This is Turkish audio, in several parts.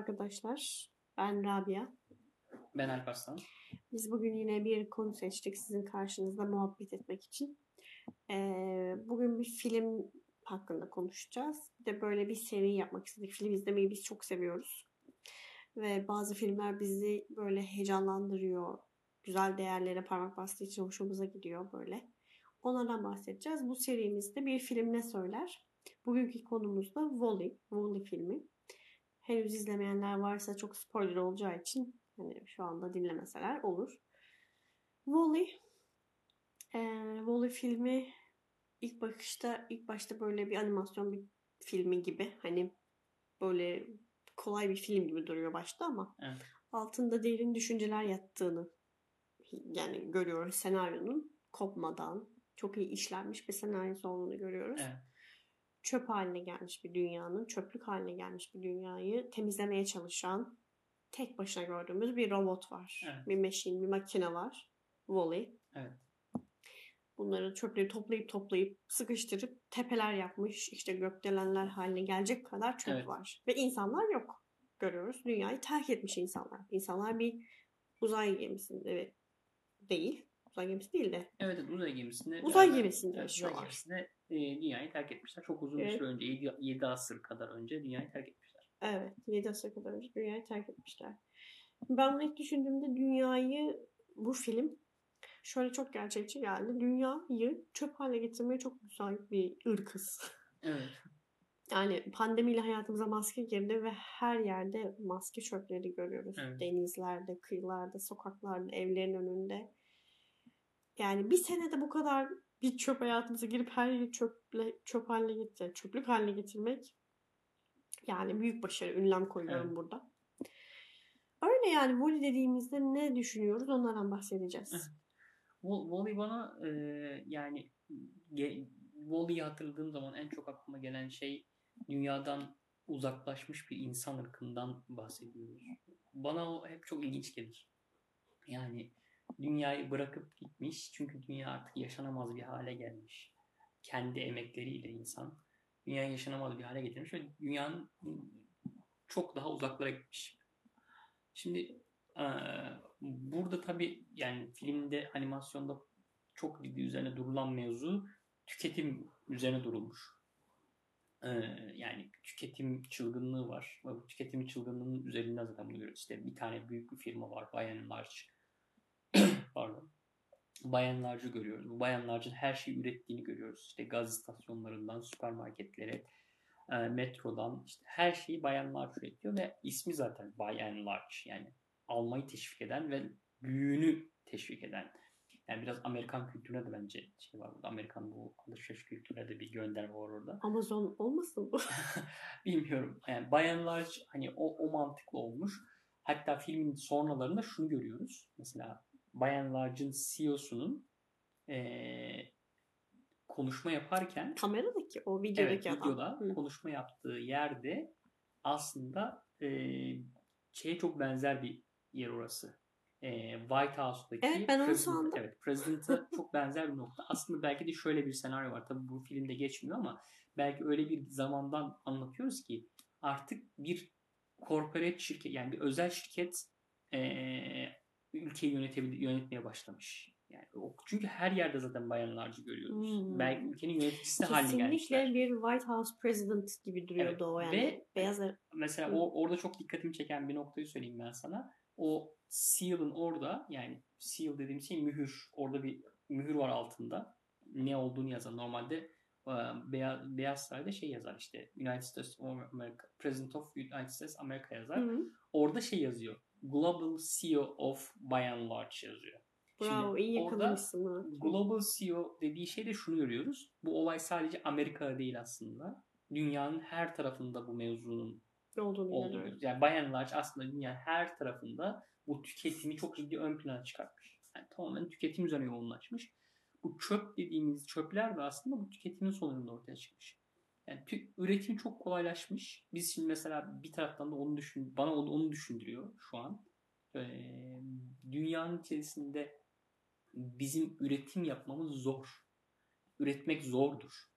Arkadaşlar. Ben Rabia. Ben Alparslan. Biz bugün yine bir konu seçtik sizin karşınızda muhabbet etmek için. Ee, bugün bir film hakkında konuşacağız. Bir de böyle bir seri yapmak istedik. Film izlemeyi biz çok seviyoruz. Ve bazı filmler bizi böyle heyecanlandırıyor. Güzel değerlere parmak bastığı için hoşumuza gidiyor böyle. Onlardan bahsedeceğiz. Bu serimizde bir film ne söyler? Bugünkü konumuz da Wall-E. Wall-E filmi. Henüz izlemeyenler varsa çok spoiler olacağı için hani şu anda dinlemeseler olur. Wall-E e, Wall-E filmi ilk bakışta ilk başta böyle bir animasyon bir filmi gibi hani böyle kolay bir film gibi duruyor başta ama Evet. altında derin düşünceler yattığını yani görüyoruz senaryonun kopmadan çok iyi işlenmiş bir senaryosu olduğunu görüyoruz. Evet. Çöp haline gelmiş bir dünyanın, çöplük haline gelmiş bir dünyayı temizlemeye çalışan tek başına gördüğümüz bir robot var. Evet. Bir machine, bir makine var. Wall-E. Evet. Bunları çöpleri toplayıp toplayıp sıkıştırıp tepeler yapmış. işte gökdelenler haline gelecek kadar çöp Evet. var. Ve insanlar yok. Görüyoruz. Dünyayı terk etmiş insanlar. İnsanlar bir uzay gemisinde değil. Uzay gemisi değil de Evet, evet, uzay gemisinde. Uzay beraber- gemisinde evet, uzay gemisinde e, dünyayı terk etmişler. Çok uzun bir Evet. süre önce, 7, 7 asır kadar önce dünyayı terk etmişler. Evet. 7 asır kadar önce dünyayı terk etmişler. Ben ilk düşündüğümde dünyayı bu film şöyle çok gerçekçi geldi. Dünyayı çöp haline getirmeye çok müsait bir ırkız. Evet. Yani pandemiyle hayatımıza maske girdi ve her yerde maske çöpleri görüyoruz. Evet. Denizlerde, kıyılarda, sokaklarda, evlerin önünde. Yani bir senede bu kadar bir çöp hayatımıza girip her yeri çöple, çöp haline getir, çöplük haline getirmek yani büyük başarı. Ünlem koyuyorum Evet. burada. Öyle yani Wall-E dediğimizde ne düşünüyoruz onlardan bahsedeceğiz. Wall-E bana e, yani ge- Wall-E'yi hatırladığım zaman en çok aklıma gelen şey dünyadan uzaklaşmış bir insan ırkından bahsediyoruz. Bana o hep çok ilginç gelir. Yani dünyayı bırakıp gitmiş çünkü dünya artık yaşanamaz bir hale gelmiş. Kendi emekleriyle insan dünyayı yaşanamaz bir hale getirmiş ve dünyanın çok daha uzaklara gitmiş. Şimdi ee, burada tabii yani filmde animasyonda çok ciddi üzerine durulan mevzu tüketim üzerine durulmuş. Ee, yani tüketim çılgınlığı var. Ve bu tüketim çılgınlığının üzerinden zaten bunu görüyoruz. İşte bir tane büyük bir firma var. Bayan Large. Pardon. Bayan Large'ı görüyoruz. Bu Bayan Large'ın her şeyi ürettiğini görüyoruz. İşte gaz istasyonlarından süpermarketlere, e, metrodan işte her şeyi Bayan Large üretiyor ve ismi zaten Bayan Large yani almayı teşvik eden ve büyüğünü teşvik eden. Yani biraz Amerikan kültürüne de bence şey var burada. Amerikan bu alışveriş kültürüne de bir gönderme var orada. Amazon olmasın bu? Bilmiyorum. Yani Bayan Large hani o, o mantıklı olmuş. Hatta filmin sonralarında şunu görüyoruz. Mesela Bayan Large'ın CEO'sunun eee, konuşma yaparken Kameradaki o videodaki evet, adam. videoda Hı. konuşma yaptığı yerde aslında eee şeye çok benzer bir yer orası. Eee, White House'daki Evet, ben President-. Evet, President'a çok benzer bir nokta. Aslında belki de şöyle bir senaryo var. Tabii bu filmde geçmiyor ama belki öyle bir zamandan anlatıyoruz ki artık bir corporate şirket yani bir özel şirket eee, ülkeyi yönetebilir, yönetmeye başlamış. Yani o, çünkü her yerde zaten bayanlarcı görüyoruz. Hmm. Belki ülkenin yöneticisi haline Kesinlikle gelmişler. bir White House President gibi duruyordu Evet, o yani. ve- Beyaz ev- Mesela Hı. o orada çok dikkatimi çeken bir noktayı söyleyeyim ben sana. O seal'ın orada yani seal dediğim şey mühür. Orada bir mühür var altında. Ne olduğunu yazan. Normalde Beyaz, Beyaz Saray'da şey yazar işte United States of America, President of United States America yazar. Hı. Orada şey yazıyor. Global CEO of By and Large yazıyor. Bravo Şimdi iyi yakalamışsın. ha. Global CEO dediği şeyde şunu görüyoruz. Bu olay sadece Amerika'da değil aslında. Dünyanın her tarafında bu mevzunun Olduğunu olduğunu görüyoruz. Yani by and large aslında dünyanın her tarafında bu tüketimi çok ciddi ön plana çıkartmış. Yani tamamen tüketim üzerine yoğunlaşmış. Bu çöp dediğimiz çöpler de aslında bu tüketimin sonucunda ortaya çıkmış. Yani üretim çok kolaylaşmış. Biz şimdi mesela bir taraftan da onu düşün, bana onu, onu düşündürüyor şu an. Ee, dünyanın içerisinde bizim üretim yapmamız zor. Üretmek zordur.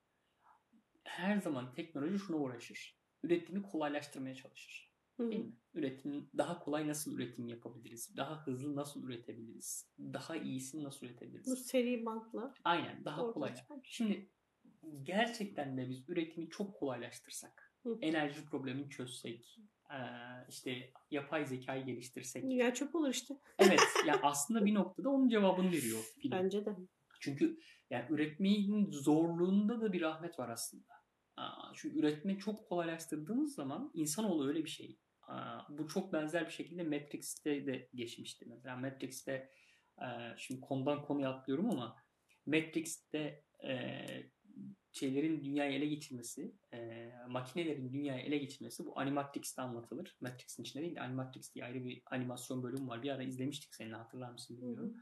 Her zaman teknoloji şuna uğraşır. Üretimi kolaylaştırmaya çalışır. Değil mi? Üretim daha kolay nasıl üretim yapabiliriz? Daha hızlı nasıl üretebiliriz? Daha iyisini nasıl üretebiliriz? Bu seri bantla. Aynen daha kolay. bir şey. Şimdi gerçekten de biz üretimi çok kolaylaştırsak, Hı. enerji problemini çözsek, eee, işte yapay zekayı geliştirsek. Dünya çöp olur işte. Evet, ya aslında bir noktada onun cevabını veriyor film. Bence de. Çünkü yani üretmenin zorluğunda da bir rahmet var aslında. Çünkü üretme çok kolaylaştırdığımız zaman insanoğlu öyle bir şey. Bu çok benzer bir şekilde Matrix'te de geçmişti. Mesela Matrix'te e, şimdi konudan konuya atlıyorum ama Matrix'te e, şeylerin dünyayı ele geçirmesi, e, makinelerin dünyayı ele geçirmesi bu Animatrix'te anlatılır. Matrix'in içinde değil de Animatrix diye ayrı bir animasyon bölümü var. Bir ara izlemiştik seninle hatırlar mısın bilmiyorum.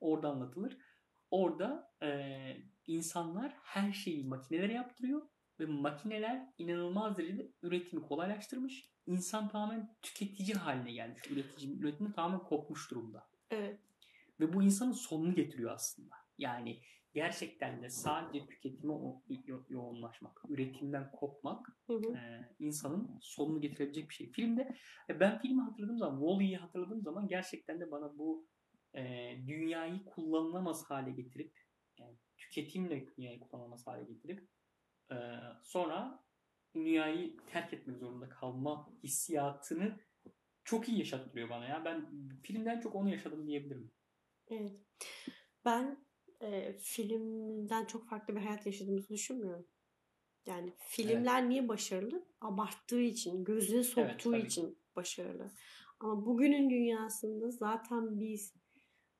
Orada anlatılır. Orada e, insanlar her şeyi makinelere yaptırıyor ve makineler inanılmaz derecede üretimi kolaylaştırmış. İnsan tamamen tüketici haline gelmiş. Üretici, üretimi tamamen kopmuş durumda. Evet. Ve bu insanın sonunu getiriyor aslında. Yani gerçekten de sadece tüketime o- yo- yoğunlaşmak, üretimden kopmak Hı hı. e, insanın sonunu getirebilecek bir şey. Filmde e, ben filmi hatırladığım zaman, Wall-E'yi hatırladığım zaman gerçekten de bana bu e, dünyayı kullanılamaz hale getirip yani tüketimle dünyayı kullanılamaz hale getirip e, sonra dünyayı terk etmek zorunda kalma hissiyatını çok iyi yaşattırıyor bana ya. Ben filmden çok onu yaşadım diyebilirim. Evet. Ben e, filmden çok farklı bir hayat yaşadığımızı düşünmüyorum. Yani filmler niye başarılı? Abarttığı için, gözüne soktuğu ki. için başarılı. Ama bugünün dünyasında zaten biz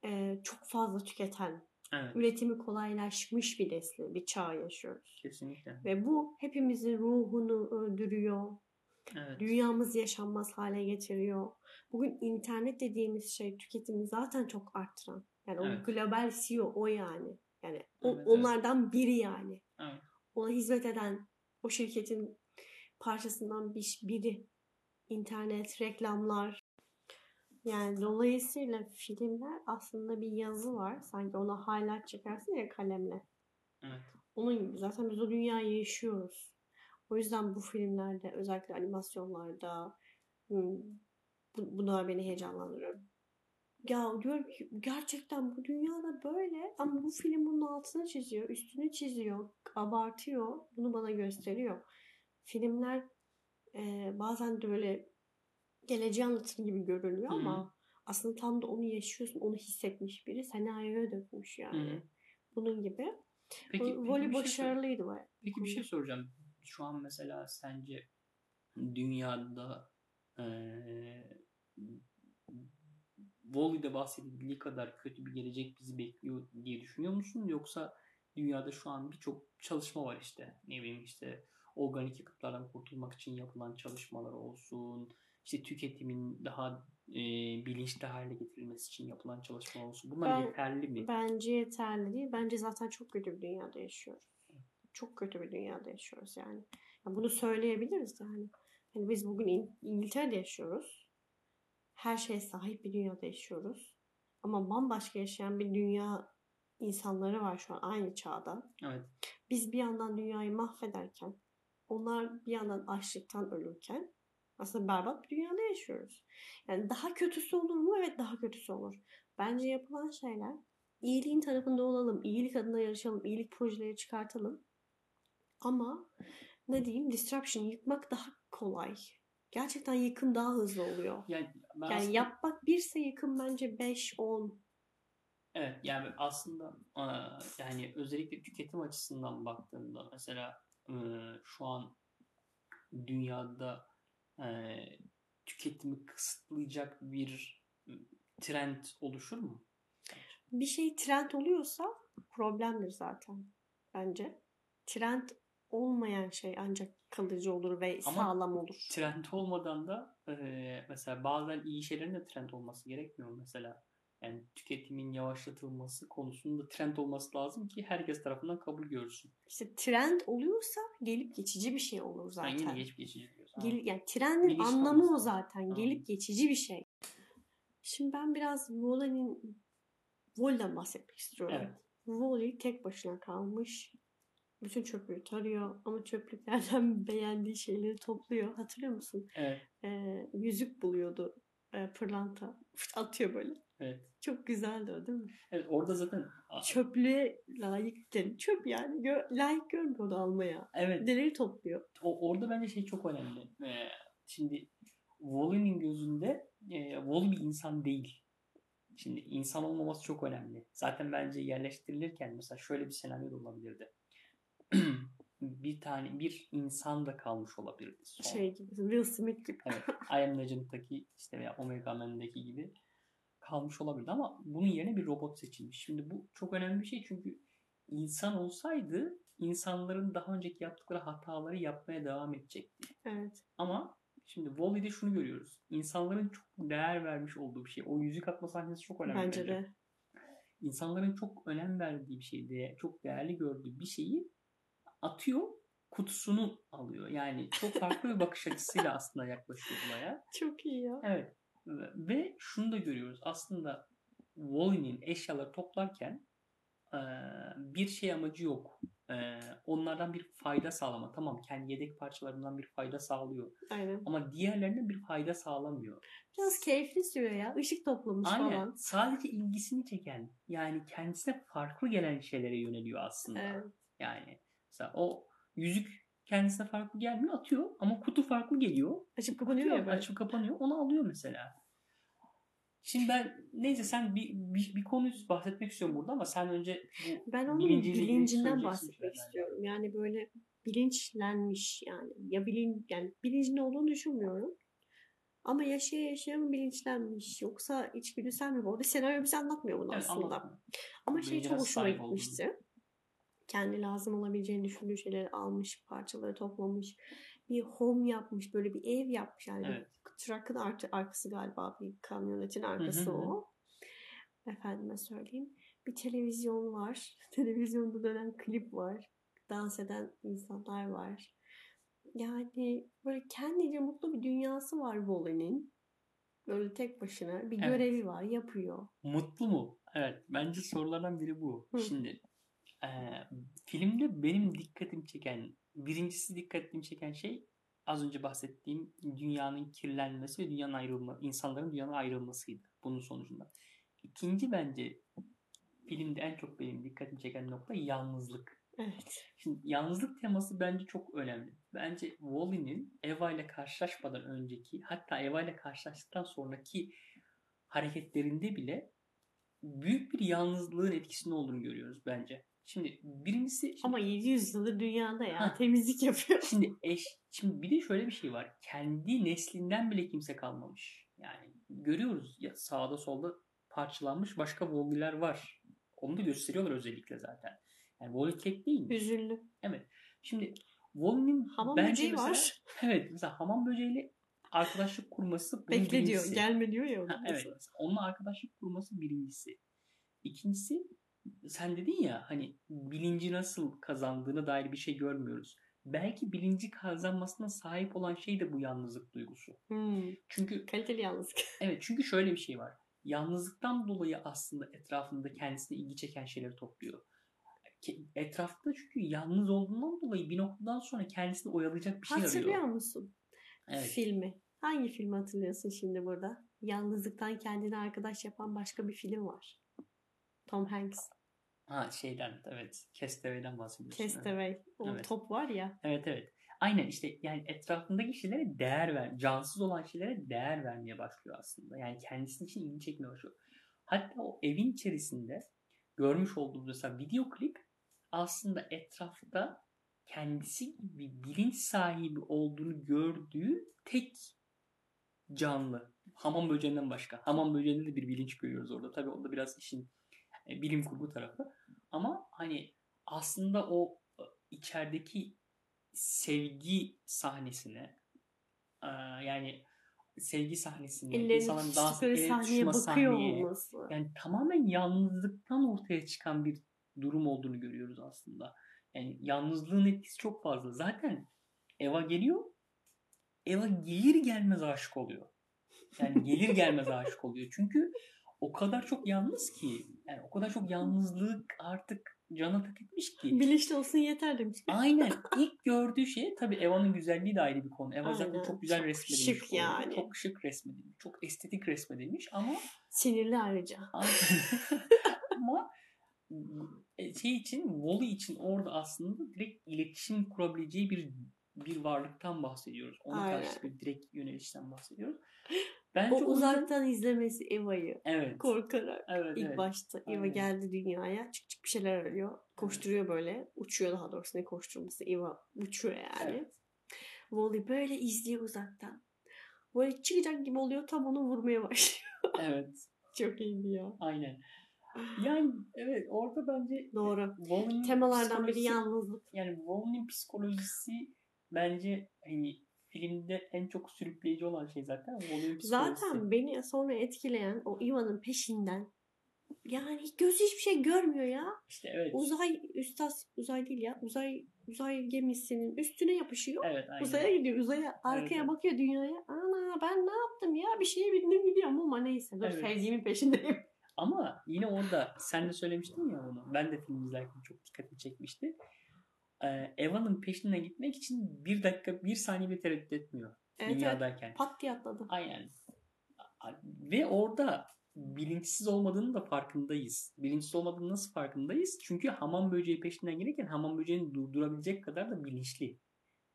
e, çok fazla tüketen, Evet, üretimi kolaylaşmış bir nesli, bir çağ yaşıyoruz. kesinlikle. Ve bu hepimizin ruhunu öldürüyor. Evet. Dünyamız yaşanmaz hale getiriyor. Bugün internet dediğimiz şey tüketimi zaten çok arttıran. Yani o Evet. global CEO o yani. Yani o- Evet, evet. onlardan biri yani. Evet. Ona hizmet eden o şirketin parçasından bir, biri. İnternet, reklamlar. Yani dolayısıyla filmler aslında bir yazı var. Sanki ona highlight çekersin ya kalemle. Evet. Onun gibi. Zaten biz o dünyayı yaşıyoruz. O yüzden bu filmlerde özellikle animasyonlarda bu, bunlar beni heyecanlandırıyor. Ya diyorum ki gerçekten bu dünyada böyle ama bu film bunun altını çiziyor, üstünü çiziyor, abartıyor. Bunu bana gösteriyor. Filmler e, bazen de böyle geleceği anlatır gibi görünüyor Hı hı. ama aslında tam da onu yaşıyorsun, onu hissetmiş biri senaryoya dökmüş yani. Hı hı. Bunun gibi. Peki, Peki, peki Voli bir şey başarılıydı baya. Peki bir şey soracağım. Şu an mesela sence dünyada eee Wall-E'de bahsedildiği kadar kötü bir gelecek bizi bekliyor diye düşünüyor musun? Yoksa dünyada şu an birçok çalışma var işte. Ne bileyim işte organik yakıtlardan kurtulmak için yapılan çalışmalar olsun. işte tüketimin daha eee, bilinçli hale getirilmesi için yapılan çalışmalar olsun. Bunlar Ben- yeterli mi? Bence yeterli değil. Bence zaten çok kötü bir dünyada yaşıyoruz. Çok kötü bir dünyada yaşıyoruz yani. Ya bunu söyleyebiliriz yani. Yani biz bugün İng- İngiltere'de yaşıyoruz. Her şeye sahip bir dünyada yaşıyoruz. Ama bambaşka yaşayan bir dünya insanları var şu an aynı çağda. Evet. Biz bir yandan dünyayı mahvederken, onlar bir yandan açlıktan ölürken aslında berbat bir dünyada yaşıyoruz. Yani daha kötüsü olur mu? Evet daha kötüsü olur. Bence yapılan şeyler iyiliğin tarafında olalım, iyilik adına yarışalım, iyilik projeleri çıkartalım. Ama ne diyeyim disruption yıkmak daha kolay. Gerçekten yıkım daha hızlı oluyor. Yani, ben Yani aslında- yapmak birse yıkım bence 5 10. Evet yani aslında yani özellikle tüketim açısından baktığında mesela şu an dünyada tüketimi kısıtlayacak bir trend oluşur mu? Bir şey trend oluyorsa problemdir zaten bence. Trend olmayan şey ancak kalıcı olur ve Ama sağlam olur. Trend olmadan da eee, mesela bazen iyi şeylerin de trend olması gerekmiyor mesela. Yani tüketimin yavaşlatılması konusunda trend olması lazım ki herkes tarafından kabul görsün. İşte trend oluyorsa gelip geçici bir şey olur zaten. Yani yine geç geçici diyoruz. Ha. Gel, yani trendin Bilinçli anlamı o zaten. Anladım. Gelip geçici bir şey. Şimdi ben biraz Wallen'in Wall'den bahsetmek istiyorum. Evet. Wall tek başına kalmış Bütün çöpü tarıyor ama çöplüklerden beğendiği şeyleri topluyor. Hatırlıyor musun? Evet. Ee, yüzük buluyordu e, pırlanta. Atıyor böyle. Evet. Çok güzeldi o değil mi? Evet orada zaten Çöplüğe layık değil. Çöp yani. Gö- layık görmüyordu almaya. evet Neleri topluyor? o, orada bence şey çok önemli. Ee, şimdi Wally'nin gözünde e, Wally bir insan değil. Şimdi insan olmaması çok önemli. Zaten bence yerleştirilirken mesela şöyle bir senaryo da olabilirdi. Bir tane bir insan da kalmış olabilirdi. Son. Şey gibi. Will Smith gibi. Evet. I Am Legend'daki işte veya Omega Man'deki gibi kalmış olabilirdi ama bunun yerine bir robot seçilmiş. Şimdi bu çok önemli bir şey çünkü insan olsaydı insanların daha önceki yaptıkları hataları yapmaya devam edecekti. Evet. Ama şimdi Wall-E'de şunu görüyoruz. İnsanların çok değer vermiş olduğu bir şey. O yüzük atma sahnesi çok önemli. Bence de. İnsanların çok önem verdiği bir şey, çok değerli gördüğü bir şeyi atıyor, kutusunu alıyor. Yani çok farklı bir bakış açısıyla aslında yaklaşıyor olaya. Çok iyi ya. Evet. Ve- şunu da görüyoruz. Aslında Wally'nin eşyaları toplarken bir şey amacı yok. Onlardan bir fayda sağlama. Tamam kendi yedek parçalarından bir fayda sağlıyor. Aynen. Ama diğerlerine bir fayda sağlamıyor. Biraz keyifli sürüyor ya. Işık toplamış Aynen. falan. Sadece ilgisini çeken yani kendisine farklı gelen şeylere yöneliyor aslında. Evet. Yani mesela o yüzük kendisine farklı gelmiyor atıyor ama kutu farklı geliyor. Açıp kapanıyor Atıyor, ya böyle. açıp kapanıyor. Onu alıyor mesela. Şimdi ben neyse sen bir, bir, bir konu bahsetmek istiyorum burada ama sen önce bu Ben onun bilincinden bahsetmek istiyorum. Yani böyle bilinçlenmiş yani. Ya bilin yani bilincin olduğunu düşünmüyorum. Ama yaşaya yaşaya mı bilinçlenmiş yoksa içgüdüsel mi? Orada senaryo bize anlatmıyor bunu Evet, aslında. anlatma. Ama şey çok hoşuma sahip olduğunu. Kendi lazım olabileceğini düşündüğü şeyleri almış, parçaları toplamış. Bir home yapmış, böyle bir ev yapmış. Yani Evet. truck'ın artı, arkası galiba bir kamyonetin arkası hı hı. o. Efendime söyleyeyim. Bir televizyon var. Televizyonda dönen klip var. Dans eden insanlar var. Yani böyle kendince mutlu bir dünyası var Wally'nin. Böyle tek başına bir Evet. görevi var, yapıyor. Mutlu mu? Evet. Bence sorulardan biri bu. Hı. Şimdi filmde benim dikkatimi çeken birincisi dikkatimi çeken şey az önce bahsettiğim dünyanın kirlenmesi ve dünyanın ayrılma, insanların dünyanın ayrılmasıydı bunun sonucunda. İkinci bence filmde en çok benim dikkatimi çeken nokta yalnızlık. Evet. Şimdi yalnızlık teması bence çok önemli. Bence Wally'nin Eva ile karşılaşmadan önceki hatta Eva ile karşılaştıktan sonraki hareketlerinde bile büyük bir yalnızlığın etkisinde olduğunu görüyoruz bence. Şimdi birincisi şimdi, Ama 700 yıldır dünyada ya Ha. temizlik yapıyor. şimdi eş şimdi bir de şöyle bir şey var. Kendi neslinden bile kimse kalmamış. Yani görüyoruz ya sağda solda parçalanmış başka Wally'ler var. Onu da gösteriyorlar özellikle zaten. Yani Wally tek değil. Hüzünlü. Şimdi Wally'nin Hamam bence böceği mesela, var. Evet mesela hamam böceğiyle arkadaşlık kurması Bekle diyor. birincisi. Gelme diyor ya. Ha, evet. mesela Onunla arkadaşlık kurması birincisi. İkincisi sen dedin ya hani bilinci nasıl kazandığına dair bir şey görmüyoruz. Belki bilinci kazanmasına sahip olan şey de bu yalnızlık duygusu. Hmm. Çünkü Kaliteli yalnızlık. evet çünkü şöyle bir şey var. Yalnızlıktan dolayı aslında etrafında kendisine ilgi çeken şeyleri topluyor. Etrafta çünkü yalnız olduğundan dolayı bir noktadan sonra kendisini oyalayacak bir şey Hatırlıyor arıyor. musun Evet. filmi? Hangi filmi hatırlıyorsun şimdi burada? Yalnızlıktan kendine arkadaş yapan başka bir film var. Tom Hanks. Ha şeyden evet. Kesteve'den bahsediyorsun. Castaway. O Evet. top var ya. Evet evet. Aynen işte yani etrafındaki şeylere değer ver, cansız olan şeylere değer vermeye başlıyor aslında. Yani kendisi için ilgi çekmeye başlıyor. Hatta o evin içerisinde görmüş olduğumuz mesela video klip aslında etrafta kendisi gibi bilinç sahibi olduğunu gördüğü tek canlı. Hamam böceğinden başka. Hamam böceğinde de bir bilinç görüyoruz orada. Tabii o da biraz işin bilim kurgu tarafı. Ama hani aslında o e, içerideki sevgi sahnesine e, yani sevgi sahnesine Ellerini insanların dans tutuştukları el sahneye bakıyor sahneye, olması. yani tamamen yalnızlıktan ortaya çıkan bir durum olduğunu görüyoruz aslında. Yani yalnızlığın etkisi çok fazla. Zaten Eva geliyor. Eva gelir gelmez aşık oluyor. Yani gelir gelmez aşık oluyor. Çünkü o kadar çok yalnız ki yani o kadar çok yalnızlık artık cana tak etmiş ki. Bilinçli olsun yeter demiş. Aynen. İlk gördüğü şey tabii Eva'nın güzelliği de ayrı bir konu. Eva zaten Aynen. çok güzel Çok resmedilmiş. şık yani. Çok şık resmedilmiş. Çok estetik resmedilmiş ama Sinirli ayrıca. ama e, şey için Wally için orada aslında direkt iletişim kurabileceği bir bir varlıktan bahsediyoruz. Ona Aynen. karşı bir direkt yönelişten bahsediyoruz. O Bence onun- uzaktan izlemesi Eva'yı evet. korkarak. Evet, İlk evet. başta Eva Aynen. geldi dünyaya. Çık çık bir şeyler arıyor. Koşturuyor böyle. Uçuyor daha doğrusu ne koşturması. Eva uçuyor yani. Evet. Wally böyle izliyor uzaktan. Böyle çıkacak gibi oluyor. Tam onu vurmaya başlıyor. Evet. Çok iyiydi ya. Aynen. Yani evet orada bence Doğru. Wally'nin Temalardan biri yalnızlık. yani Wally'nin psikolojisi bence hani filmde en çok sürükleyici olan şey zaten psikolojisi. Zaten beni sonra etkileyen o Eva'nın peşinden yani gözü hiçbir şey görmüyor ya. işte evet. Uzay üstas uzay değil ya. Uzay uzay gemisinin üstüne yapışıyor. evet aynen. Uzaya gidiyor. Uzaya arkaya evet. bakıyor dünyaya. Ana ben ne yaptım ya? Bir şeye bindim gidiyorum ama neyse. Dur Evet. sevdiğimin peşindeyim. Ama yine orada sen de söylemiştin ya onu. Ben de film izlerken çok dikkatimi çekmişti. Ee, Eva'nın peşine gitmek için bir dakika bir saniye bile tereddüt etmiyor. Evet, evet. dünyadayken. Pat diye atladı. Aynen. Ve orada bilinçsiz olmadığının da farkındayız. Bilinçsiz olmadığının nasıl farkındayız? Çünkü hamam böceği peşinden gelirken hamam böceğini durdurabilecek kadar da bilinçli.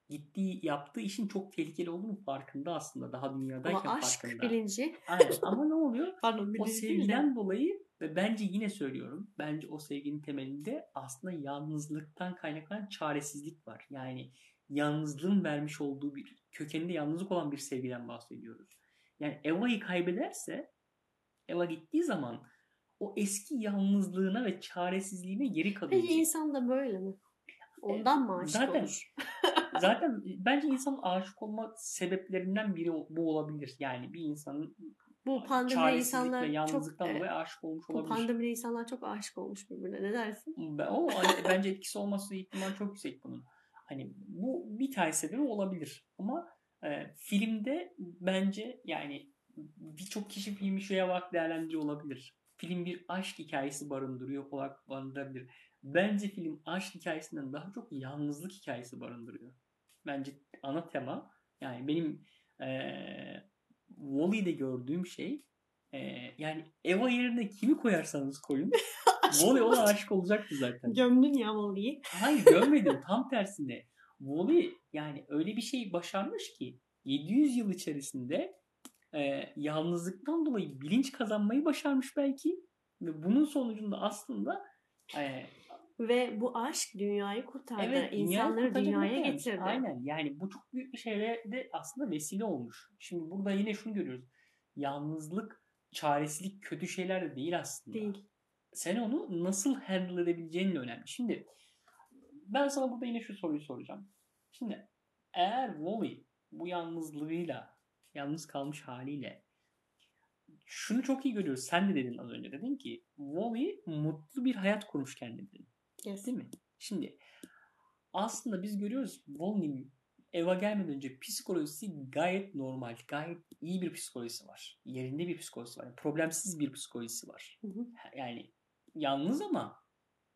Gittiği, yaptığı işin çok tehlikeli olduğunu farkında aslında. Daha dünyadayken Ama aşk farkında. bilinci. Aynen. Ama ne oluyor? Pardon O sevgiden dolayı ve bence yine söylüyorum. Bence o sevginin temelinde aslında yalnızlıktan kaynaklanan çaresizlik var. Yani yalnızlığın vermiş olduğu bir kökeninde yalnızlık olan bir sevgiden bahsediyoruz. Yani Eva'yı kaybederse Eva gittiği zaman o eski yalnızlığına ve çaresizliğine geri kalıyor. Peki insan da böyle mi? Ondan mı aşık zaten- olur? Zaten bence insanın aşık olma sebeplerinden biri bu olabilir. Yani bir insanın Bu pandemide insanlar çok e, dolayı aşık olmuş bu olabilir. pandemide insanlar çok aşık olmuş birbirine. Ne dersin? Ben, o hani bence etkisi olması ihtimal çok yüksek bunun. Hani bu bir tane sebebi olabilir. Ama e, filmde bence yani birçok kişi filmi şuraya bak değerlendiriyor olabilir. Film bir aşk hikayesi barındırıyor olarak barındırabilir. Bence film aşk hikayesinden daha çok yalnızlık hikayesi barındırıyor. Bence ana tema yani benim e, Wally'de gördüğüm şey e, yani Eva yerine kimi koyarsanız koyun Wally ona aşık olacaktı zaten. Gömdün ya Wally'yi. Hayır görmedim tam tersine. Wally yani öyle bir şey başarmış ki 700 yıl içerisinde e, yalnızlıktan dolayı bilinç kazanmayı başarmış belki ve bunun sonucunda aslında e, Ve bu aşk dünyayı kurtardı. evet dünyayı İnsanları dünyaya getirdi. Aynen yani bu çok büyük bir şeye de aslında vesile olmuş. Şimdi burada yine şunu görüyoruz. Yalnızlık, çaresizlik kötü şeyler de değil aslında. Değil. sen onu nasıl handle edebileceğin de önemli. Şimdi ben sana burada yine şu soruyu soracağım. Şimdi eğer Wally bu yalnızlığıyla, yalnız kalmış haliyle şunu çok iyi görüyoruz. Sen de dedin az önce. Dedin ki Wally mutlu bir hayat kurmuş kendine Yes. Değil mi? Şimdi aslında biz görüyoruz Wally'nin Eva gelmeden önce psikolojisi gayet normal. Gayet iyi bir psikolojisi var. Yerinde bir psikolojisi var. Problemsiz bir psikolojisi var. Hı hı. Yani yalnız ama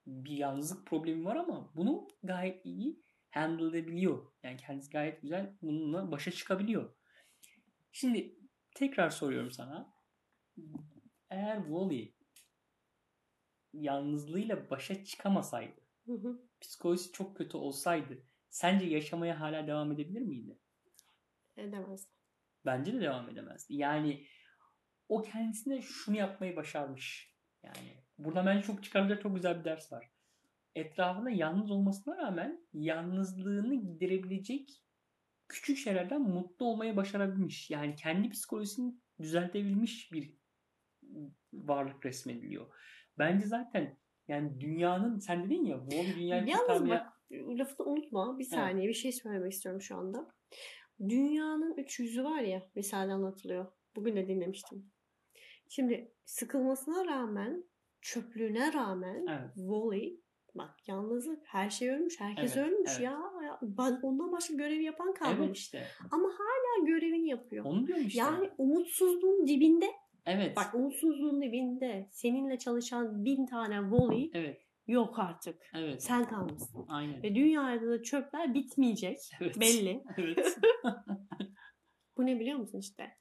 bir yalnızlık problemi var ama bunu gayet iyi handle edebiliyor. Yani kendisi gayet güzel bununla başa çıkabiliyor. Şimdi tekrar soruyorum sana. Eğer Wally yalnızlığıyla başa çıkamasaydı, Hı hı. psikolojisi çok kötü olsaydı sence yaşamaya hala devam edebilir miydi? Edemez. Bence de devam edemezdi. Yani o kendisine şunu yapmayı başarmış. Yani burada bence çok çıkarılacak çok güzel bir ders var. Etrafında yalnız olmasına rağmen yalnızlığını giderebilecek küçük şeylerden mutlu olmayı başarabilmiş. Yani kendi psikolojisini düzeltebilmiş bir varlık resmediliyor. Bence zaten yani dünyanın sen dedin ya bu dünyayı Yalnız bak lafını unutma. Bir saniye bir şey söylemek istiyorum şu anda. Dünyanın üç yüzü var ya misal anlatılıyor. Bugün de dinlemiştim. Şimdi sıkılmasına rağmen çöplüğüne rağmen Evet. Wally bak yalnızlık her şey ölmüş. Herkes Evet, ölmüş evet. ya. Ben ondan başka görev yapan kalmamış. Evet işte. Ama hala görevini yapıyor. Onu diyorum işte. Yani umutsuzluğun dibinde evet. bak umutsuzluğun dibinde seninle çalışan bin tane Wally Evet. yok artık. Evet. Sen kalmışsın. Aynen. Ve dünyada da çöpler bitmeyecek. Evet. Belli. Evet. Bu ne biliyor musun işte?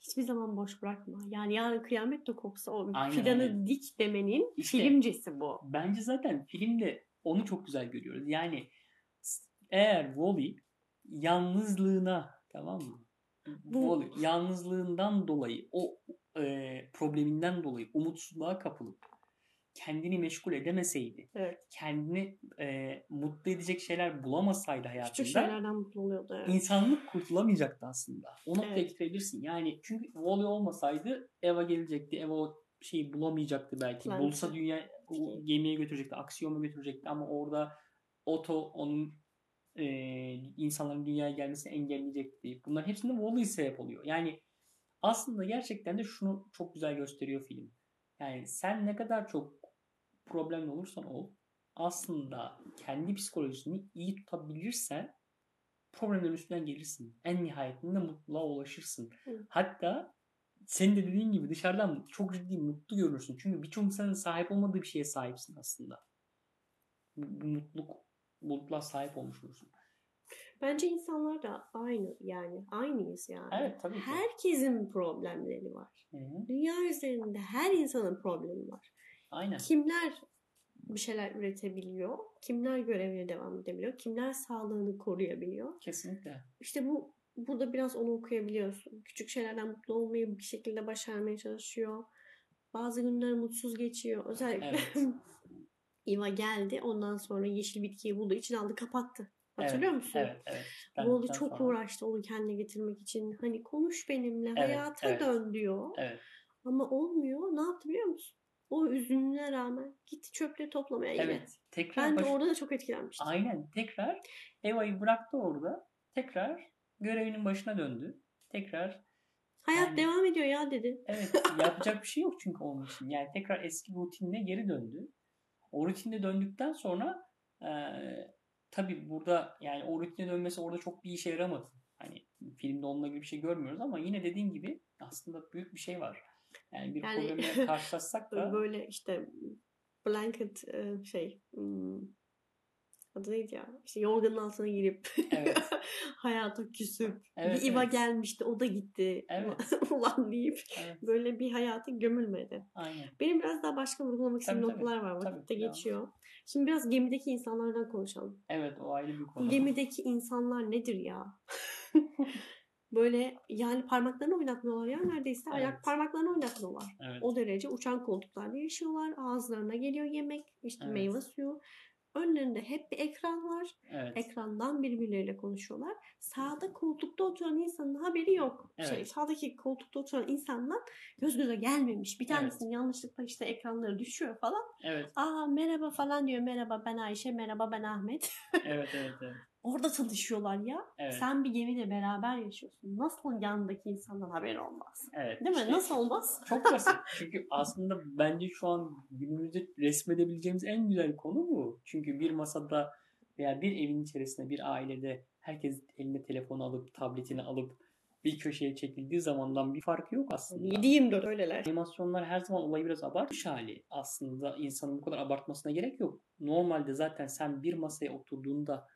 Hiçbir zaman boş bırakma. Yani yarın kıyamet de kopsa o Aynen, fidanı aynen. dik demenin İşte- filmcesi bu. Bence zaten filmde onu çok güzel görüyoruz. Yani eğer Wally yalnızlığına tamam mı? Bu- Wally yalnızlığından dolayı o e, probleminden dolayı umutsuzluğa kapılıp kendini meşgul edemeseydi, Evet. kendini e, mutlu edecek şeyler bulamasaydı Küçük hayatında şeylerden mutlu oluyordu. Evet. insanlık kurtulamayacaktı aslında. O noktaya Evet. getirebilirsin. Yani çünkü Wally olmasaydı Eva gelecekti. Eva o şeyi bulamayacaktı belki. Planeti. Bulsa dünya o gemiye götürecekti. Aksiyona götürecekti ama orada Otto onun e, insanların dünyaya gelmesini engelleyecekti. Bunların hepsinde Wally sebep oluyor. Yani aslında gerçekten de şunu çok güzel gösteriyor film. Yani sen ne kadar çok problemli olursan ol aslında kendi psikolojisini iyi tutabilirsen problemlerin üstünden gelirsin. En nihayetinde mutluluğa ulaşırsın. Hı. Hatta senin de dediğin gibi dışarıdan çok ciddi mutlu görürsün. Çünkü birçok insanın sahip olmadığı bir şeye sahipsin aslında. Mutluluk, mutluluğa sahip olmuş olursun. Bence insanlar da aynı yani. Aynıyız yani. Evet tabii ki. Herkesin problemleri var. Hı hı. Dünya üzerinde her insanın problemi var. Aynen. Kimler bir şeyler üretebiliyor? Kimler görevine devam edebiliyor? Kimler sağlığını koruyabiliyor? Kesinlikle. İşte bu burada biraz onu okuyabiliyorsun. Küçük şeylerden mutlu olmayı bir şekilde başarmaya çalışıyor. Bazı günler mutsuz geçiyor. Özellikle Evet. Eva geldi. Ondan sonra yeşil bitkiyi bulduğu için aldı kapattı. Hatırlıyor evet, musun? Evet, evet. Wally Benden çok sonra- uğraştı onu kendine getirmek için. Hani konuş benimle, Evet, hayata evet. dön diyor. Evet. Ama olmuyor. Ne yaptı biliyor musun? O üzünlüğüne rağmen gitti çöpleri toplamaya yine. Evet. Tekrar Ben de baş- orada da çok etkilenmiştim. Aynen. Tekrar Eva'yı bıraktı orada. Tekrar görevinin başına döndü. Tekrar Hayat Yani- devam ediyor ya dedi. evet yapacak bir şey yok çünkü onun için. Yani tekrar eski rutinine geri döndü. O rutine döndükten sonra e, tabii burada yani o rutine dönmesi orada çok bir işe yaramadı. Hani filmde onunla gibi bir şey görmüyoruz ama yine dediğin gibi aslında büyük bir şey var. Yani bir Yani- problemle karşılaşsak da Böyle işte blanket e, şey hmm, adı neydi ya? İşte yorganın altına girip Evet. hayata küsüp Evet, bir İva evet. gelmişti o da gitti. Evet. Ulan deyip evet. böyle bir hayata gömülmedi. Aynen. Benim biraz daha başka vurgulamak istediğim noktalar var. Tabii, Vakit de devam. geçiyor. Şimdi biraz gemideki insanlardan konuşalım. Evet o ayrı bir konu. Gemideki insanlar nedir ya? Böyle yani parmaklarını oynatmıyorlar ya neredeyse. Ayak Evet. parmaklarını oynatmıyorlar. Evet. O derece uçan koltuklarda yaşıyorlar. Ağızlarına geliyor yemek, işte Evet. meyve suyu. Önlerinde hep bir ekran var. Evet. Ekrandan birbirleriyle konuşuyorlar. Sağda koltukta oturan insanın haberi yok. Şey, Evet. sağdaki koltukta oturan insanla göz göze gelmemiş. Bir Evet. tanesinin yanlışlıkla işte ekranları düşüyor falan. Evet. Aa merhaba falan diyor. Merhaba ben Ayşe, merhaba ben Ahmet. Evet. Evet. Evet. Orada tanışıyorlar ya. Evet. Sen bir gemide beraber yaşıyorsun. Nasıl yanındaki insandan haberi olmaz? Evet. Değil mi? İşte Nasıl olmaz? Çok basit. Çünkü aslında bence şu an günümüzde resmedebileceğimiz en güzel konu bu. Çünkü bir masada veya bir evin içerisinde bir ailede herkes eline telefonu alıp tabletini alıp bir köşeye çekildiği zamandan bir farkı yok aslında. 7-24 öyleler. Animasyonlar her zaman olayı biraz abartmış hali. Aslında insanın bu kadar abartmasına gerek yok. Normalde zaten sen bir masaya oturduğunda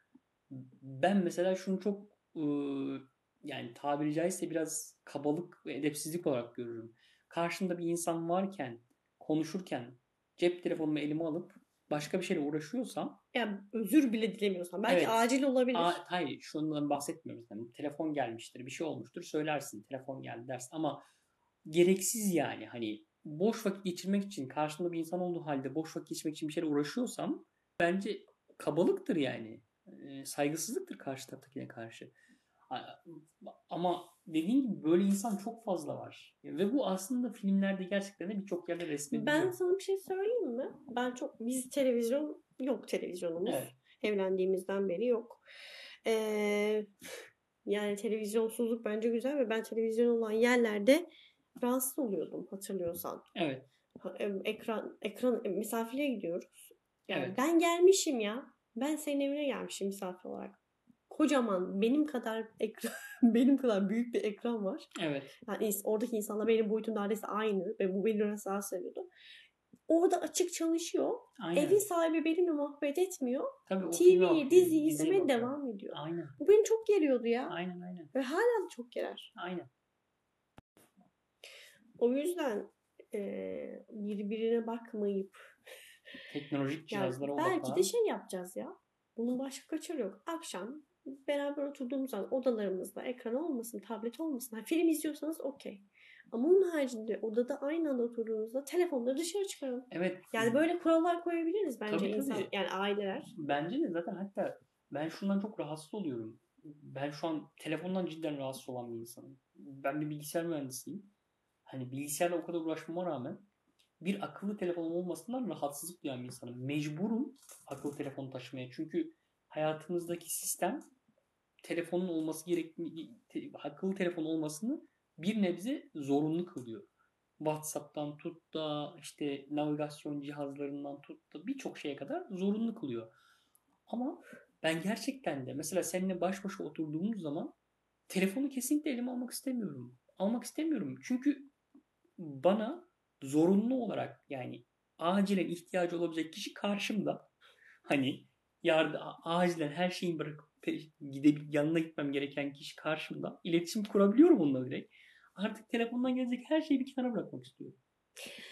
ben mesela şunu çok ıı, yani tabiri caizse biraz kabalık ve edepsizlik olarak görürüm. Karşında bir insan varken, konuşurken cep telefonumu elime alıp başka bir şeyle uğraşıyorsam Yani özür bile dilemiyorsan. Belki Evet. acil olabilir. Aa, hayır şundan bahsetmiyorum. Yani telefon gelmiştir, bir şey olmuştur söylersin. Telefon geldi dersin ama gereksiz yani hani boş vakit geçirmek için karşımda bir insan olduğu halde boş vakit geçirmek için bir şeyle uğraşıyorsam bence kabalıktır yani. Ee, saygısızlıktır karşı taraftakine karşı. Ama dediğin gibi böyle insan çok fazla var. Ve bu aslında filmlerde gerçekten de birçok yerde resmediliyor. Ben sana bir şey söyleyeyim mi? Ben çok biz televizyon yok televizyonumuz. Evet. Evlendiğimizden beri yok. Ee, yani televizyonsuzluk bence güzel ve ben televizyon olan yerlerde rahatsız oluyordum hatırlıyorsan. Evet. Ekran ekran em, misafirliğe gidiyoruz. Yani Evet. ben gelmişim ya. Ben senin evine gelmişim misafir olarak. Kocaman benim kadar ekran benim kadar büyük bir ekran var. Evet. Yani oradaki insanlar benim boyutum neredeyse aynı ve bu beni biraz rahatsız ediyordu. Orada açık çalışıyor. Aynen. Evin sahibi benimle muhabbet etmiyor. Tabii TV'yi, diziyi izlemeye devam ediyor. Aynen. Bu beni çok geriyordu ya. Aynen aynen. Ve hala çok gerer. Aynen. O yüzden e, birbirine bakmayıp Teknolojik yani cihazlara belki odaklanan. de şey yapacağız ya. Bunun başka kaçarı yok. Akşam beraber oturduğumuz zaman odalarımızda ekran olmasın, tablet olmasın. Ha, film izliyorsanız okey. Ama onun haricinde odada aynı anda oturduğunuzda telefonları dışarı çıkarın. Evet. Yani böyle kurallar koyabiliriz bence Tabii, tabii. insan yani aileler. Bence de zaten hatta ben şundan çok rahatsız oluyorum. Ben şu an telefondan cidden rahatsız olan bir insanım. Ben bir bilgisayar mühendisiyim. Hani bilgisayarla o kadar uğraşmama rağmen bir akıllı telefonum olmasından rahatsızlık duyan bir insanım. Mecburum akıllı telefonu taşımaya. Çünkü hayatımızdaki sistem telefonun olması gerektiği te- akıllı telefon olmasını bir nebze zorunlu kılıyor. WhatsApp'tan tut da işte navigasyon cihazlarından tut da birçok şeye kadar zorunlu kılıyor. Ama ben gerçekten de mesela seninle baş başa oturduğumuz zaman telefonu kesinlikle elime almak istemiyorum. Almak istemiyorum. Çünkü bana zorunlu olarak yani acilen ihtiyacı olabilecek kişi karşımda. Hani yardım acilen her şeyi bırakıp gidip yanına gitmem gereken kişi karşımda. İletişim kurabiliyorum onunla direkt. Artık telefondan gelecek her şeyi bir kenara bırakmak istiyorum.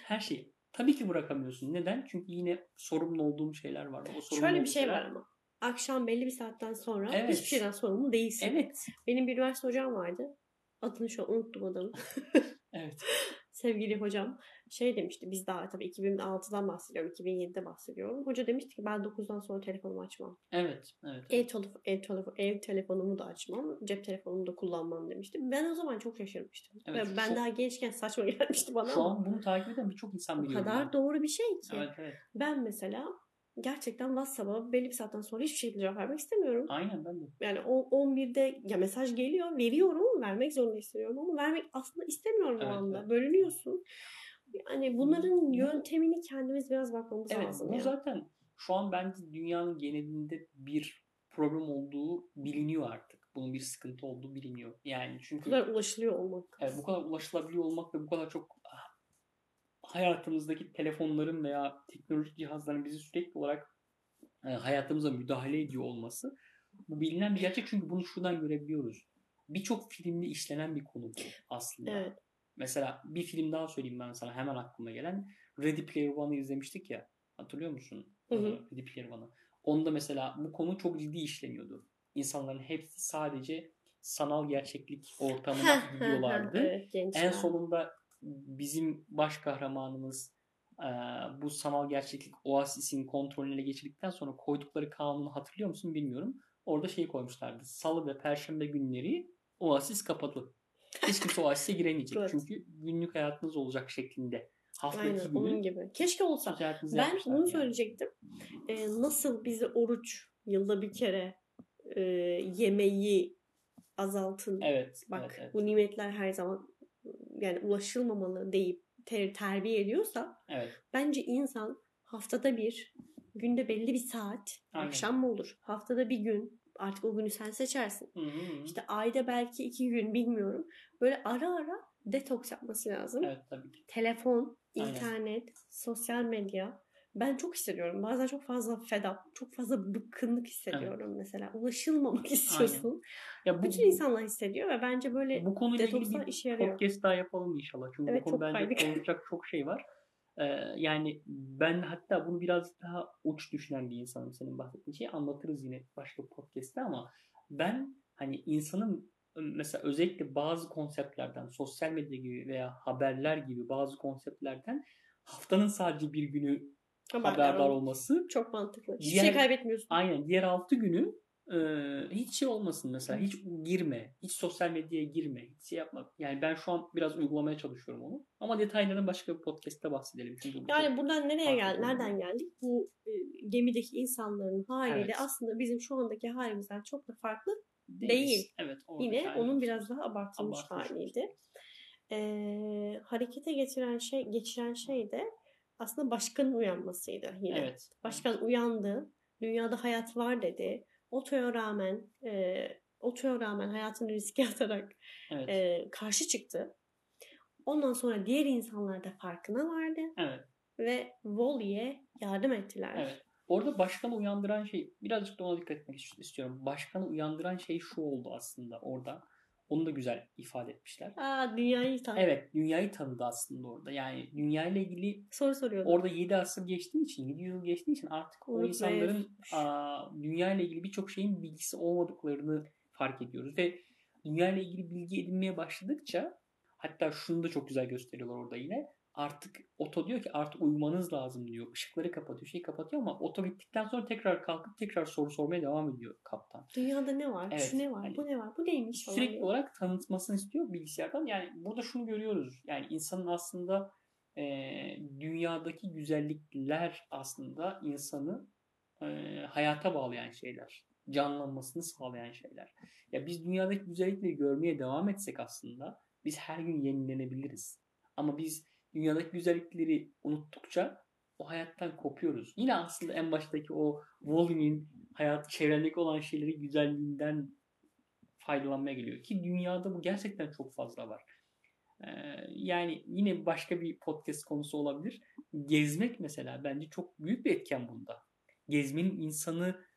Her şeyi. Tabii ki bırakamıyorsun. Neden? Çünkü yine sorumlu olduğum şeyler var. O Şöyle bir şey var ama. Akşam belli bir saatten sonra Evet. hiçbir şeyden sorumlu değilsin. Evet. Benim bir üniversite hocam vardı. Adını şu an unuttum adamı. Evet. Sevgili hocam şey demişti. Biz daha tabii 2006'dan bahsediyorum. 2007'de bahsediyorum. Hoca demişti ki ben 9'dan sonra telefonumu açmam. Evet. Evet. Ev, telefon, ev, telefon, ev telefonumu da açmam. Cep telefonumu da kullanmam demişti. Ben o zaman çok şaşırmıştım. Evet, Ve ben şu- daha gençken saçma gelmişti bana Şu an bunu takip eden birçok insan o biliyor. kadar bunu. doğru bir şey ki. Evet evet. Ben mesela gerçekten WhatsApp'a belli bir saatten sonra hiçbir şekilde cevap vermek istemiyorum. Aynen ben de. Yani o 11'de ya mesaj geliyor, veriyorum, vermek zorunda hissediyorum ama vermek aslında istemiyorum o Evet, anda. evet. Bölünüyorsun. Yani bunların Bu- yöntemini kendimiz biraz bakmamız Evet lazım bu ya. zaten şu an bence dünyanın genelinde bir problem olduğu biliniyor artık. Bunun bir sıkıntı olduğu biliniyor. Yani Bu çünkü kadar ulaşılıyor olmak. evet, bu kadar ulaşılabiliyor olmak ve bu kadar çok ah, hayatımızdaki telefonların veya teknolojik cihazların bizi sürekli olarak e, hayatımıza müdahale ediyor olması bu bilinen bir gerçek çünkü bunu şuradan görebiliyoruz. Birçok filmde işlenen bir konu bu aslında. Evet. Mesela bir film daha söyleyeyim ben sana hemen aklıma gelen. Ready Player One'ı izlemiştik ya. Hatırlıyor musun? Hı hı. Ready Player One'ı. Onda mesela bu konu çok ciddi işleniyordu. İnsanların hepsi sadece sanal gerçeklik ortamına gidiyorlardı. evet, gençler. en sonunda bizim baş kahramanımız e, bu sanal gerçeklik oasisin kontrolüne geçirdikten sonra koydukları kanunu hatırlıyor musun bilmiyorum. Orada şey koymuşlardı. Salı ve perşembe günleri oasis kapalı. Hiç kimse oasise giremeyecek. Evet. Çünkü günlük hayatınız olacak şeklinde. Haftaki Aynen günü onun gibi. Keşke olsa. Ben bunu yani. söyleyecektim. Ee, nasıl bizi oruç yılda bir kere e, yemeği azaltın. Evet. Bak evet, evet. bu nimetler her zaman yani ulaşılmamalı deyip ter- terbiye ediyorsa Evet. bence insan haftada bir günde belli bir saat Aynen. akşam mı olur? Haftada bir gün artık o günü sen seçersin. Hı. İşte ayda belki iki gün bilmiyorum. Böyle ara ara detoks yapması lazım. Evet tabii ki. Telefon, Aynen. internet, sosyal medya. Ben çok hissediyorum. Bazen çok fazla fed up, çok fazla bıkkınlık hissediyorum mesela. Ulaşılmamak istiyorsun. Ya bu, Bütün insanlar hissediyor ve bence böyle bu konuyla ilgili bir işe yarıyor. podcast daha yapalım inşallah. Çünkü Evet, bu konu bence konuşacak çok şey var. Ee, yani ben hatta bunu biraz daha uç düşünen bir insanım senin bahsettiğin şeyi anlatırız yine başka podcast'te ama ben hani insanın mesela özellikle bazı konseptlerden sosyal medya gibi veya haberler gibi bazı konseptlerden haftanın sadece bir günü Haberdar haberdar olması Çok mantıklı. Hiçbir Diğer- şey kaybetmiyorsun. Aynen. Diğer 6 günü e, hiç şey olmasın mesela. Hiç girme. Hiç sosyal medyaya girme. Hiç şey yapma. Yani ben şu an biraz uygulamaya çalışıyorum onu. Ama detaylarını başka bir podcast'te bahsedelim. Çünkü Yani buradan nereye konu. Nereden geldik? Bu e, gemideki insanların haliyle Evet. aslında bizim şu andaki halimizden çok da farklı. Değiliz. değil. Evet. Yine onun biraz daha abartılmış Abartılmış. haliydi. Ee, harekete geçiren şey geçiren şey de aslında başkanın uyanmasıydı yine. Evet. Başkan uyandı. Dünyada hayat var dedi. Otoya rağmen e, otoya rağmen hayatını riske atarak Evet. e, karşı çıktı. Ondan sonra diğer insanlar da farkına vardı. Evet. ve Wally'e yardım ettiler. Evet. Orada başkanı uyandıran şey birazcık da ona dikkat etmek istiyorum. Başkanı uyandıran şey şu oldu aslında orada. Onu da güzel ifade etmişler. Aa dünyayı tanıdı. Evet dünyayı tanıdı aslında orada. Yani dünyayla ilgili Soru soruyordu. orada 7 asır geçtiği için 7 yıl geçtiği için artık o insanların aa, dünyayla ilgili birçok şeyin bilgisi olmadıklarını fark ediyoruz. Ve dünyayla ilgili bilgi edinmeye başladıkça hatta şunu da çok güzel gösteriyorlar orada yine. Artık oto diyor ki artık uyumanız lazım diyor. Işıkları kapatıyor, şey kapatıyor ama oto gittikten sonra tekrar kalkıp tekrar soru sormaya devam ediyor kaptan. Dünyada ne var? Evet, Şu ne var? hani bu ne var? Bu neymiş? falan sürekli diye. olarak tanıtmasını istiyor bilgisayardan. Yani burada şunu görüyoruz. Yani insanın aslında e, dünyadaki güzellikler aslında insanı e, hayata bağlayan şeyler. Canlanmasını sağlayan şeyler. Ya biz dünyadaki güzellikleri görmeye devam etsek aslında biz her gün yenilenebiliriz. Ama biz dünyadaki güzellikleri unuttukça o hayattan kopuyoruz. Yine aslında en baştaki o Wally'nin hayat çevrendeki olan şeyleri güzelliğinden faydalanmaya geliyor. Ki dünyada bu gerçekten çok fazla var. Ee, yani yine başka bir podcast konusu olabilir. Gezmek mesela bence çok büyük bir etken bunda. Gezmenin insanı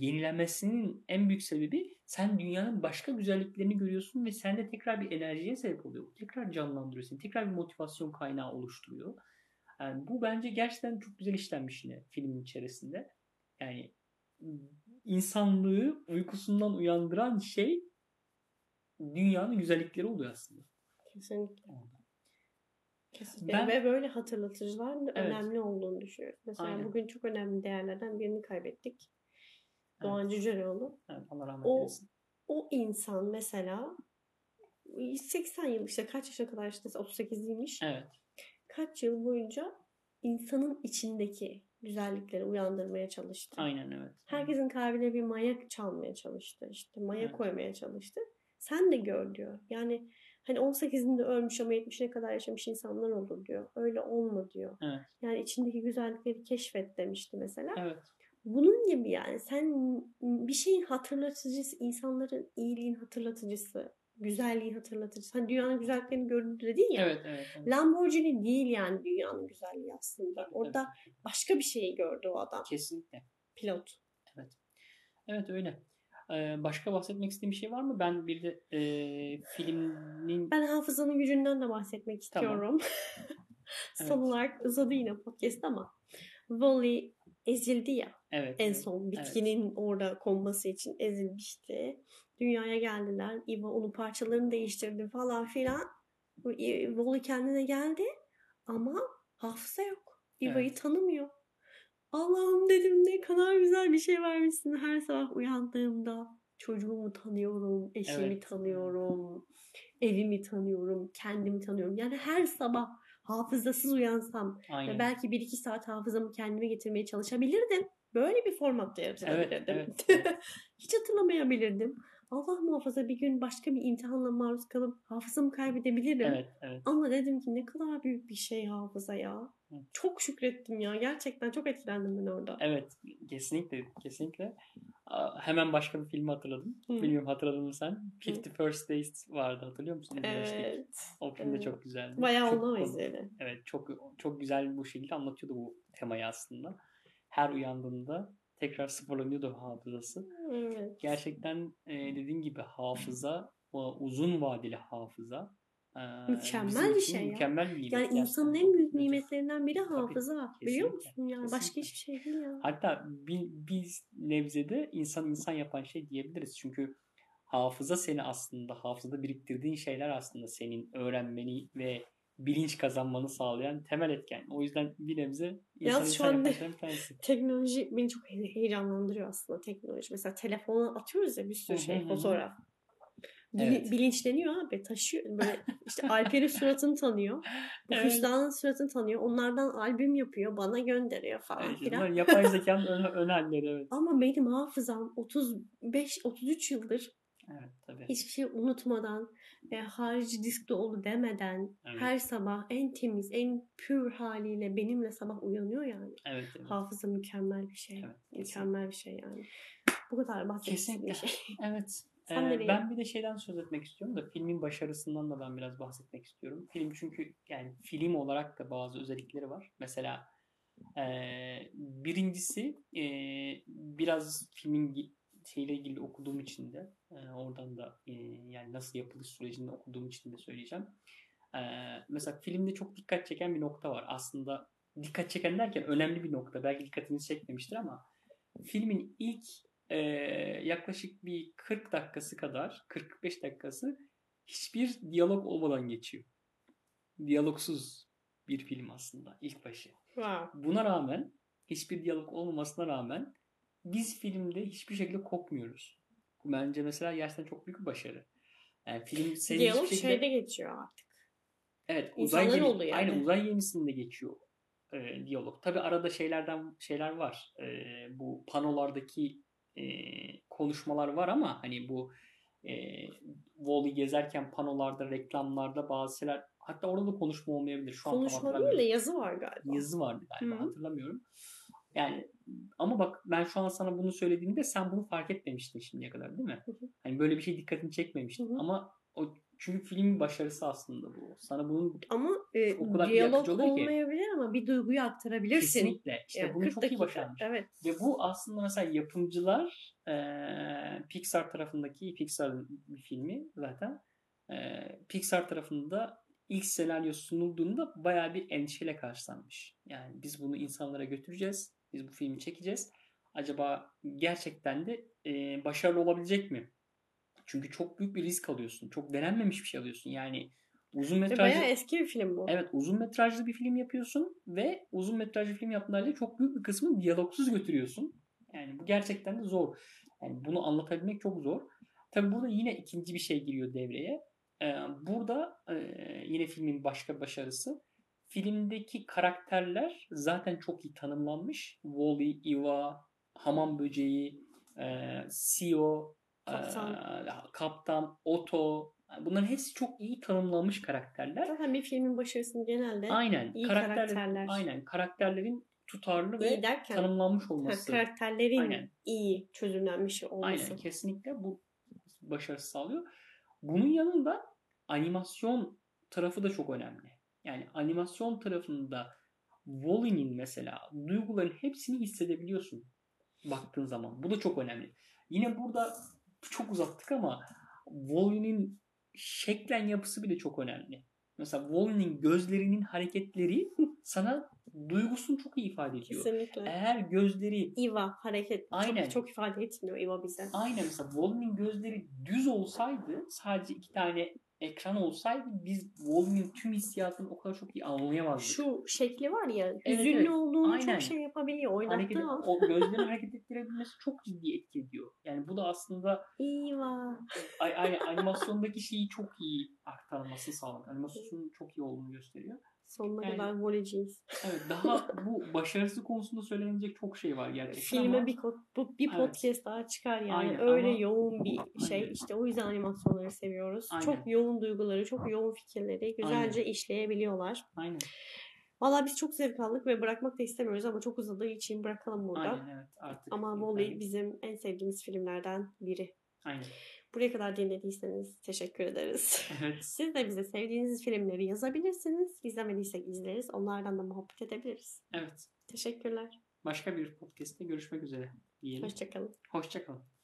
yenilenmesinin en büyük sebebi sen dünyanın başka güzelliklerini görüyorsun ve sende tekrar bir enerjiye sebep oluyor. Tekrar canlandırıyor seni. Tekrar bir motivasyon kaynağı oluşturuyor. Yani bu bence gerçekten çok güzel işlenmiş yine filmin içerisinde. Yani insanlığı uykusundan uyandıran şey dünyanın güzellikleri oluyor aslında. Kesinlikle. Kesinlikle. Ben- Ve böyle hatırlatıcılar Evet. önemli olduğunu düşünüyorum. Mesela Aynen. bugün çok önemli değerlerden birini kaybettik. Doğan Cüceloğlu. Evet, Allah rahmet O- eylesin. O insan mesela 80 yıl işte kaç yaşına kadar işte 38'liymiş. Evet. Kaç yıl boyunca insanın içindeki güzellikleri uyandırmaya çalıştı. Aynen evet. Herkesin kalbine bir maya çalmaya çalıştı. işte maya Evet. koymaya çalıştı. Sen de gör diyor. Yani hani 18'inde ölmüş ama 70'e kadar yaşamış insanlar olur diyor. Öyle olma diyor. Evet. Yani içindeki güzellikleri keşfet demişti mesela. Evet. Bunun gibi yani sen bir şeyin hatırlatıcısı, insanların iyiliğin hatırlatıcısı, güzelliğin hatırlatıcısı. Hani dünyanın güzelliklerini gördü dedin ya. Evet. Evet. evet. Lamborghini değil yani dünyanın güzelliği aslında. Orada başka bir şeyi gördü o adam. Kesinlikle. Pilot. Evet öyle. Ee, başka bahsetmek istediğim bir şey var mı? Ben bir de e, filmin Ben hafızanın gücünden de bahsetmek Tamam. istiyorum. Son Evet. olarak uzadı yine podcast ama Wally ezildi ya evet en evet. son bitkinin orada konması için ezilmişti. Dünyaya geldiler. Eva onun parçalarını değiştirdi falan filan. Bu, e, kendine geldi ama hafıza yok. Eva'yı Evet. tanımıyor. Allah'ım dedim ne kadar güzel bir şey vermişsin. Her sabah uyandığımda çocuğumu tanıyorum, eşimi Evet. tanıyorum, evimi tanıyorum, kendimi tanıyorum. Yani her sabah hafızasız uyansam Aynen. ve belki bir iki saat hafızamı kendime getirmeye çalışabilirdim. Böyle bir formatta yaratabilirdim. Evet, evet, Hiç hatırlamayabilirdim. Allah muhafaza bir gün başka bir imtihanla maruz kalıp hafızamı kaybedebilirim. Evet, evet. Ama dedim ki ne kadar büyük bir şey hafıza ya. Hı. Çok şükrettim ya. Gerçekten çok etkilendim ben orada. Evet, kesinlikle, kesinlikle. Hemen başka bir filmi hatırladım. Hı. Bilmiyorum hatırladın mı sen? Fifty First Dates vardı hatırlıyor musun? Evet. O film de Evet. çok güzeldi. Bayağı Çok onu izledim. Evet, çok çok güzel bu şekilde anlatıyordu bu temayı aslında. Her uyandığında tekrar sıfırlanıyordu hafızası. Evet. Gerçekten e, dediğin gibi hafıza, uzun vadeli hafıza Mükemmel bizim bir şey ya. Mükemmel bir nimet. Yani gerçekten. insanın en büyük nimetlerinden biri hafıza. Biliyor kesinlikle, musun? Yani başka kesinlikle. hiçbir şey değil ya. Hatta bir, biz nebzede insan insan yapan şey diyebiliriz. Çünkü hafıza seni aslında, hafızada biriktirdiğin şeyler aslında senin öğrenmeni ve bilinç kazanmanı sağlayan temel etken. O yüzden bir nebze insan Yalnız şu anda- bir. Teknoloji beni çok he- heyecanlandırıyor aslında teknoloji. Mesela telefona atıyoruz ya bir sürü şey fotoğraf. Bili- Evet. Bilinçleniyor abi taşıyor. Böyle işte Alper'in suratını tanıyor. Bu Evet. Suratını tanıyor. Onlardan albüm yapıyor. Bana gönderiyor falan filan. bunlar yapay zekanın ön, ön halleri evet. Ama benim hafızam 35-33 yıldır Evet tabii. hiçbir şey unutmadan e, harici disk dolu demeden Evet. her sabah en temiz, en pür haliyle benimle sabah uyanıyor yani. Evet, evet. Hafıza mükemmel bir şey. Evet, mükemmel bir şey yani. Bu kadar bahsettiğim bir şey. Evet. Sen Ee, nereye? ben bir de şeyden söz etmek istiyorum da filmin başarısından da ben biraz bahsetmek istiyorum. Film çünkü yani film olarak da bazı özellikleri var. Mesela ee, birincisi ee, biraz filmin şeyle ilgili okuduğum için de ee, oradan da ee, yani nasıl yapılış sürecinde okuduğum için de söyleyeceğim. Ee, mesela filmde çok dikkat çeken bir nokta var. Aslında dikkat çeken derken önemli bir nokta. Belki dikkatinizi çekmemiştir ama filmin ilk ee, yaklaşık bir 40 dakikası kadar 45 dakikası hiçbir diyalog olmadan geçiyor. Diyalogsuz bir film aslında ilk başı. Wow. Buna rağmen hiçbir diyalog olmamasına rağmen biz filmde hiçbir şekilde kopmuyoruz. Bu bence mesela gerçekten çok büyük bir başarı. Yani film seni Diyalog hiçbir şekilde... şeyde geçiyor artık. Evet, uzay İnsanların gemi, olduğu yerde. aynen uzay gemisinde geçiyor e, diyalog. Tabi arada şeylerden şeyler var. E, bu panolardaki e, konuşmalar var ama hani bu e, Wall-E gezerken panolarda, reklamlarda bazı şeyler hatta orada da konuşma olmayabilir. Şu an Konuşma değil de yazı var galiba. Yazı vardı galiba Hı. hatırlamıyorum. Yani ama bak ben şu an sana bunu söylediğimde sen bunu fark etmemiştin şimdiye kadar değil mi? Hani böyle bir şey dikkatini çekmemiştin Hı hı. ama o çünkü filmin başarısı aslında bu. Sana bunun Ama e, O kadar diyalog oluyor ki. olmayabilir ama bir duyguyu aktarabilirsin. kesinlikle işte Yani bunu 40 çok iyi dakika. başarmış. Evet. Ve bu aslında mesela yapımcılar eee, Pixar tarafındaki Pixar'ın bir filmi zaten eee, Pixar tarafında ilk senaryo sunulduğunda bayağı bir endişeyle karşılanmış. Yani biz bunu insanlara götüreceğiz. Biz bu filmi çekeceğiz. Acaba gerçekten de eee, başarılı olabilecek mi? Çünkü çok büyük bir risk alıyorsun. Çok denenmemiş bir şey alıyorsun. Yani uzun metrajlı bayağı eski bir film bu. Evet uzun metrajlı bir film yapıyorsun ve uzun metrajlı film yaptığında çok büyük bir kısmını diyalogsuz götürüyorsun. Yani bu gerçekten de zor. Yani bunu anlatabilmek çok zor. Tabi burada yine ikinci bir şey giriyor devreye. Ee, burada e, yine filmin başka başarısı. Filmdeki karakterler zaten çok iyi tanımlanmış. Wall-E, Eva, Hamam Böceği, e, CEO, Kaptan. Kaptan, Otto. Bunların hepsi çok iyi tanımlanmış karakterler. Zaten bir filmin başarısını genelde Aynen. iyi karakter, karakterler. Aynen. Karakterlerin tutarlı ve iyi derken tanımlanmış ha, olması. karakterlerin Aynen. iyi çözümlenmiş olması. Aynen. Kesinlikle bu başarısı sağlıyor. Bunun yanında animasyon tarafı da çok önemli. Yani animasyon tarafında Wall-E'nin mesela duyguların hepsini hissedebiliyorsun baktığın zaman. Bu da çok önemli. Yine burada çok uzattık ama Wall-E'nin şeklen yapısı bile çok önemli. Mesela Wall-E'nin gözlerinin hareketleri sana duygusunu çok iyi ifade ediyor. Kesinlikle. Eğer gözleri Iva hareket Aynen. çok, çok ifade etmiyor Iva bize. aynen mesela Wall-E'nin gözleri düz olsaydı sadece iki tane ekran olsaydı biz Wall-E'nin tüm hissiyatını o kadar çok iyi anlayamazdık. Şu şekli var ya Evet, hüzünlü evet. olduğunu Aynen. çok şey yapabiliyor. hareket, Oynattığı an. o gözlerin hareket ettirebilmesi çok ciddi etki ediyor. Yani bu da aslında Iva. ay, ay- animasyondaki şeyi çok iyi aktarmasını sağlıyor. Animasyonun çok iyi olduğunu gösteriyor. Sonuna Yani- kadar voleyciyiz. Evet daha bu başarısı konusunda söylenecek çok şey var gerçekten Filme ama bir, bu, bir Evet. podcast daha çıkar yani. Aynen, Öyle ama- yoğun bir şey. Aynen. İşte o yüzden animasyonları seviyoruz. Aynen. Çok yoğun duyguları, çok yoğun fikirleri güzelce işleyebiliyorlar. aynen Valla biz çok zevk aldık ve bırakmak da istemiyoruz ama çok uzadığı için bırakalım burada. aynen evet artık. Ama yeterli. Wall-E bizim en sevdiğimiz filmlerden biri. Aynen. Buraya kadar dinlediyseniz teşekkür ederiz. Evet. Siz de bize sevdiğiniz filmleri yazabilirsiniz. İzlemediysek izleriz. Onlardan da muhabbet edebiliriz. Evet. Teşekkürler. Başka bir podcast'te görüşmek üzere diyelim. Hoşçakalın. Hoşçakalın.